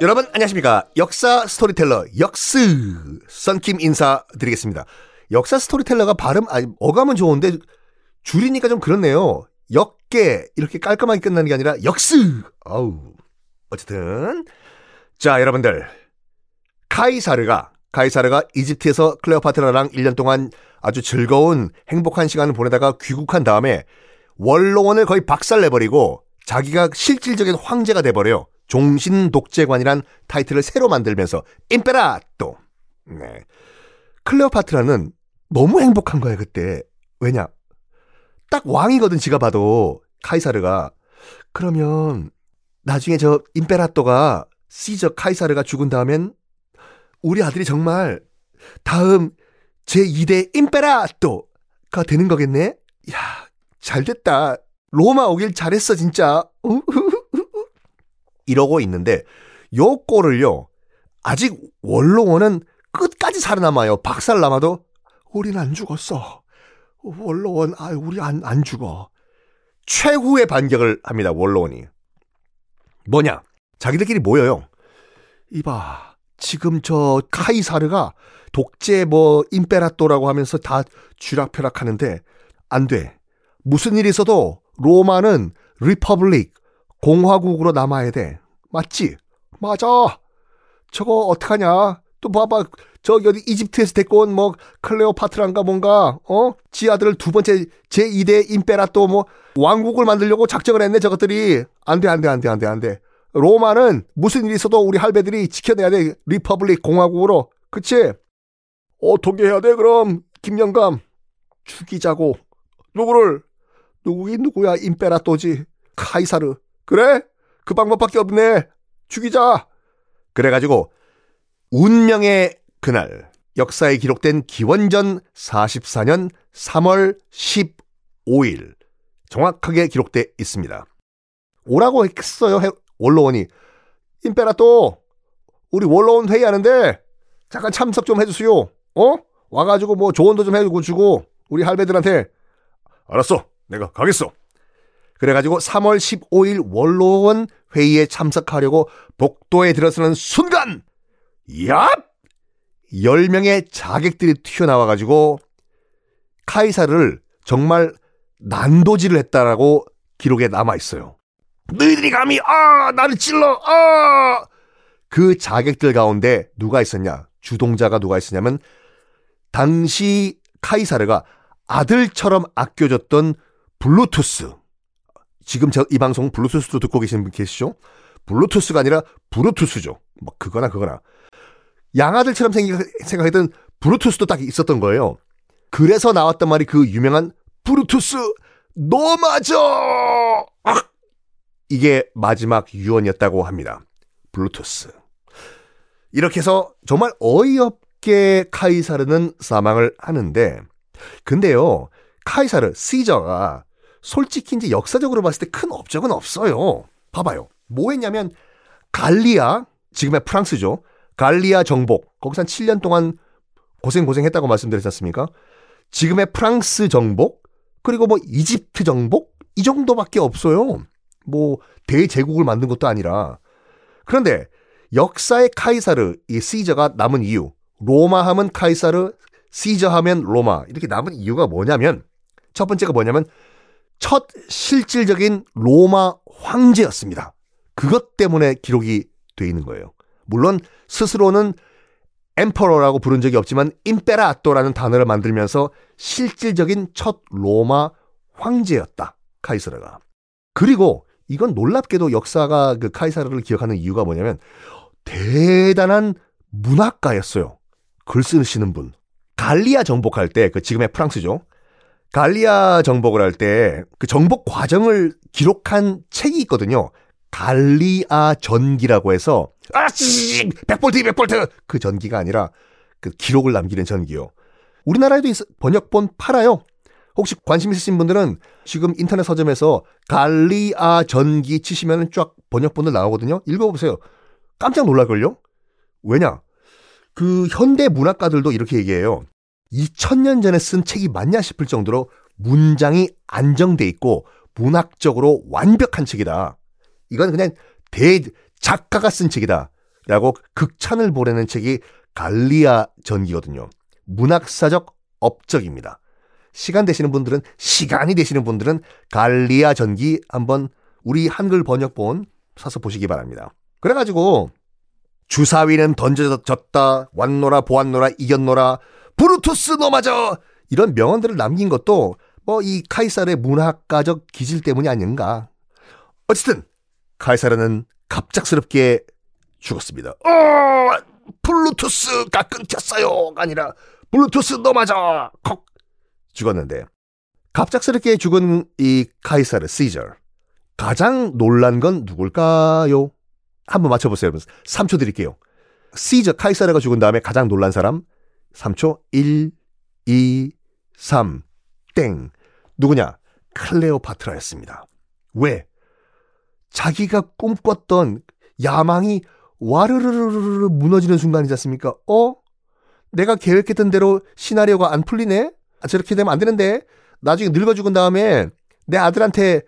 여러분 안녕하십니까? 역사 스토리텔러 역스. 썬킴 인사드리겠습니다. 역사 storyteller가 발음 아니 어감은 좋은데 줄이니까 좀 그렇네요. 역계 이렇게 깔끔하게 끝나는 게 아니라 역스. 아우 어쨌든. 자 여러분들. 카이사르가 카이사르가 이집트에서 클레오파트라랑 1년 동안 아주 즐거운 행복한 시간을 보내다가 귀국한 다음에 원로원을 거의 박살내버리고 자기가 실질적인 황제가 돼버려요. 종신 독재관이란 타이틀을 새로 만들면서 임페라또. 네. 클레오파트라는 너무 행복한 거야 그때. 왜냐? 딱 왕이거든 지가 봐도 카이사르가. 그러면 나중에 저 임페라또가 시저 카이사르가 죽은 다음엔 우리 아들이 정말 다음 제2대 임페라또가 되는 거겠네? 야, 잘 됐다. 로마 오길 잘했어, 진짜. 이러고 있는데, 요 꼴을요, 아직 원로원은 끝까지 살아남아요. 박살 남아도, 우린 안 죽었어. 원로원, 아, 우리 안, 안 죽어. 최후의 반격을 합니다, 원로원이. 뭐냐? 자기들끼리 모여요. 이봐, 지금 저 카이사르가 독재 뭐 임페라토라고 하면서 다 쥐락펴락 하는데 안 돼. 무슨 일이 있어도 로마는 republic 공화국으로 남아야 돼. 맞지? 맞아. 저거 어떡하냐? 또 봐봐. 저기 어디 이집트에서 데리고 온 뭐 클레오파트란가 뭔가 어? 지 아들을 두 번째 제2대 imperator 뭐 왕국을 만들려고 작정을 했네 저것들이. 안 돼, 안 돼, 안 돼, 안 돼, 안 돼. 로마는 무슨 일이 있어도 우리 할배들이 지켜내야 돼. republic 공화국으로. 그치? 어떻게 해야 돼, 그럼? 김영감. 죽이자고. 누구를? 누구긴 누구야, 임페라토지. 카이사르. 그래? 그 방법밖에 없네. 죽이자. 그래가지고, 운명의 그날, 역사에 기록된 기원전 44년 3월 15일, 정확하게 기록돼 있습니다. 오라고 했어요, 원로원이. 임페라토, 우리 원로원 회의하는데, 잠깐 참석 좀 해주세요. 어? 와가지고 뭐 조언도 좀 해주고 주고 우리 할배들한테 알았어 내가 가겠어 그래가지고 3월 15일 원로원 회의에 참석하려고 복도에 들어서는 순간 얍! 10명의 자객들이 튀어나와가지고 카이사를 정말 난도질을 했다라고 기록에 남아있어요. 너희들이 감히 아 나를 찔러 아 그 자객들 가운데 누가 있었냐? 주동자가 누가 있었냐면 당시 카이사르가 아들처럼 아껴줬던 블루투스. 지금 저 이 방송 블루투스도 듣고 계시는 분 계시죠? 블루투스가 아니라 브루투스죠. 뭐 그거나 그거나. 양아들처럼 생각했던 브루투스도 딱 있었던 거예요. 그래서 나왔던 말이 그 유명한 브루투스 너 맞아! 아! 이게 마지막 유언이었다고 합니다. 블루투스. 이렇게 해서 정말 어이없게 카이사르는 사망을 하는데 근데요 카이사르 시저가 솔직히 이제 역사적으로 봤을 때 큰 업적은 없어요. 봐봐요. 뭐 했냐면 갈리아 지금의 프랑스죠. 갈리아 정복 거기서 한 7년 동안 고생 고생했다고 말씀드렸지 않습니까? 지금의 프랑스 정복 그리고 뭐 이집트 정복 이 정도밖에 없어요. 뭐 대제국을 만든 것도 아니라 그런데 역사의 카이사르, 이 시저가 남은 이유. 로마 하면 카이사르, 시저 하면 로마. 이렇게 남은 이유가 뭐냐면, 첫 번째가 뭐냐면, 첫 실질적인 로마 황제였습니다. 그것 때문에 기록이 돼 있는 거예요. 물론 스스로는 엠퍼러라고 부른 적이 없지만 임페라토라는 단어를 만들면서 실질적인 첫 로마 황제였다. 카이사르가. 그리고 이건 놀랍게도 역사가 그 카이사르를 기억하는 이유가 뭐냐면 대단한 문학가였어요. 글 쓰시는 분. 갈리아 정복할 때, 그 지금의 프랑스죠. 갈리아 정복을 할 때 그 정복 과정을 기록한 책이 있거든요. 갈리아 전기라고 해서 아씨 백볼트 백볼트 그 전기가 아니라 그 기록을 남기는 전기요. 우리나라에도 번역본 팔아요. 혹시 관심 있으신 분들은 지금 인터넷 서점에서 갈리아 전기 치시면 쫙 번역본들 나오거든요. 읽어보세요. 깜짝 놀랄걸요? 왜냐? 그 현대 문학가들도 이렇게 얘기해요. 2000년 전에 쓴 책이 맞냐 싶을 정도로 문장이 안정돼 있고 문학적으로 완벽한 책이다. 이건 그냥 대 작가가 쓴 책이다. 라고 극찬을 보내는 책이 갈리아 전기거든요. 문학사적 업적입니다. 시간 되시는 분들은 시간이 되시는 분들은 갈리아 전기 한번 우리 한글 번역본 사서 보시기 바랍니다. 그래가지고 주사위는 던져졌다 왔노라 보았노라 이겼노라 브루투스 너마저 이런 명언들을 남긴 것도 뭐 이 카이사르의 문학가적 기질 때문이 아닌가. 어쨌든 카이사르는 갑작스럽게 죽었습니다. 어, 블루투스가 끊겼어요가 아니라 블루투스 너마저 콕 죽었는데 갑작스럽게 죽은 이 카이사르 시저 가장 놀란 건 누굴까요? 한번 맞춰보세요. 여러분. 3초 드릴게요. 시저 카이사르가 죽은 다음에 가장 놀란 사람 3초 1 2 3 땡. 누구냐? 클레오파트라였습니다. 왜? 자기가 꿈꿨던 야망이 와르르르르 무너지는 순간이지 않습니까? 어? 내가 계획했던 대로 시나리오가 안 풀리네? 아, 저렇게 되면 안 되는데? 나중에 늙어 죽은 다음에 내 아들한테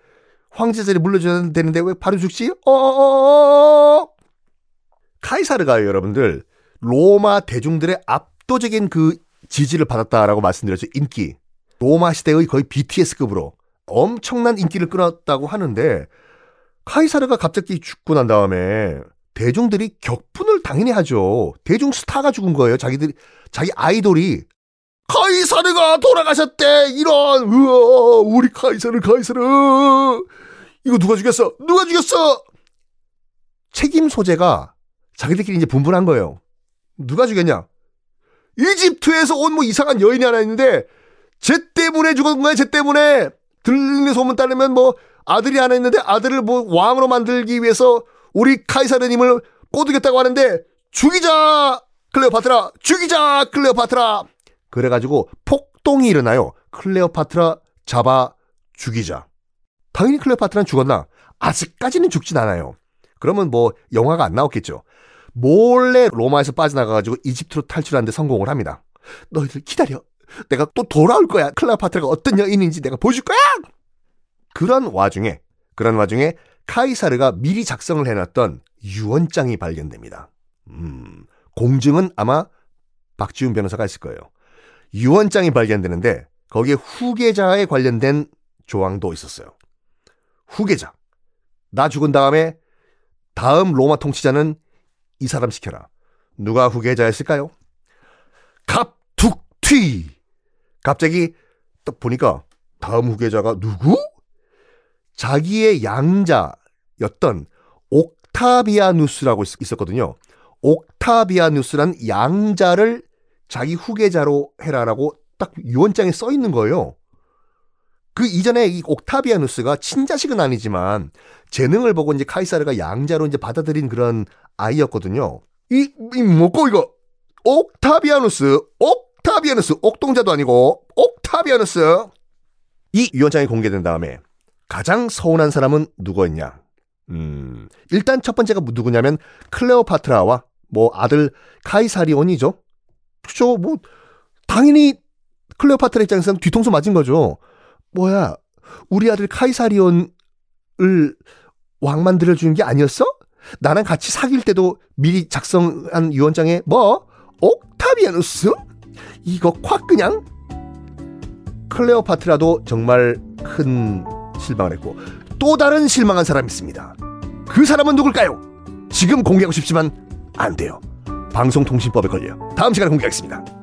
황제 자리 물려줘야 되는데 왜 바로 죽지? 어어어어! 카이사르가 여러분들 로마 대중들의 압도적인 그 지지를 받았다라고 말씀드렸죠. 인기. 로마 시대의 거의 BTS급으로 엄청난 인기를 끌었다고 하는데 카이사르가 갑자기 죽고 난 다음에 대중들이 격분을 당연히 하죠. 대중 스타가 죽은 거예요. 자기들이 자기 아이돌이 카이사르가 돌아가셨대. 이런 우와 우리 카이사르 카이사르 이거 누가 죽였어? 누가 죽였어? 책임 소재가 자기들끼리 이제 분분한 거예요. 누가 죽였냐? 이집트에서 온 뭐 이상한 여인이 하나 있는데 쟤 때문에 죽은 거야. 쟤 때문에 들리는 소문 따르면 뭐 아들이 하나 있는데 아들을 뭐 왕으로 만들기 위해서 우리 카이사르님을 꼬드겼다고 하는데 죽이자 클레오파트라 죽이자 클레오파트라 그래가지고 폭동이 일어나요. 클레오파트라 잡아 죽이자. 당연히 클레오파트라는 죽었나? 아직까지는 죽진 않아요. 그러면 뭐 영화가 안 나왔겠죠. 몰래 로마에서 빠져나가가지고 이집트로 탈출하는데 성공을 합니다. 너희들 기다려. 내가 또 돌아올 거야. 클레오파트라가 어떤 여인인지 내가 보여줄 거야. 그런 와중에 그런 와중에 카이사르가 미리 작성을 해놨던 유언장이 발견됩니다. 음, 공증은 아마 박지훈 변호사가 있을 거예요. 유언장이 발견되는데 거기에 후계자에 관련된 조항도 있었어요. 후계자. 나 죽은 다음에 다음 로마 통치자는 이 사람 시켜라. 누가 후계자였을까요? 갑툭튀. 갑자기 딱 보니까 다음 후계자가 누구? 자기의 양자였던 옥타비아누스라고 있었거든요. 옥타비아누스란 양자를 자기 후계자로 해라라고 딱 유언장에 써 있는 거예요. 그 이전에 이 옥타비아누스가 친자식은 아니지만 재능을 보고 이제 카이사르가 양자로 이제 받아들인 그런 아이였거든요. 이, 이 뭐고 이거? 옥타비아누스, 옥타비아누스, 옥동자도 아니고 옥타비아누스. 이 유언장이 공개된 다음에 가장 서운한 사람은 누구였냐? 음, 일단 첫 번째가 누구냐면 클레오파트라와 뭐 아들 카이사리온이죠. 그죠? 뭐 당연히 클레오파트라 입장에서는 뒤통수 맞은 거죠. 뭐야, 우리 아들 카이사리온을 왕 만들어 주는 게 아니었어? 나랑 같이 사귈 때도 미리 작성한 유언장에 뭐? 옥타비아누스? 이거 콱 그냥? 클레오파트라도 정말 큰 실망을 했고 또 다른 실망한 사람이 있습니다. 그 사람은 누굴까요? 지금 공개하고 싶지만 안 돼요. 방송통신법에 걸려 다음 시간에 공개하겠습니다.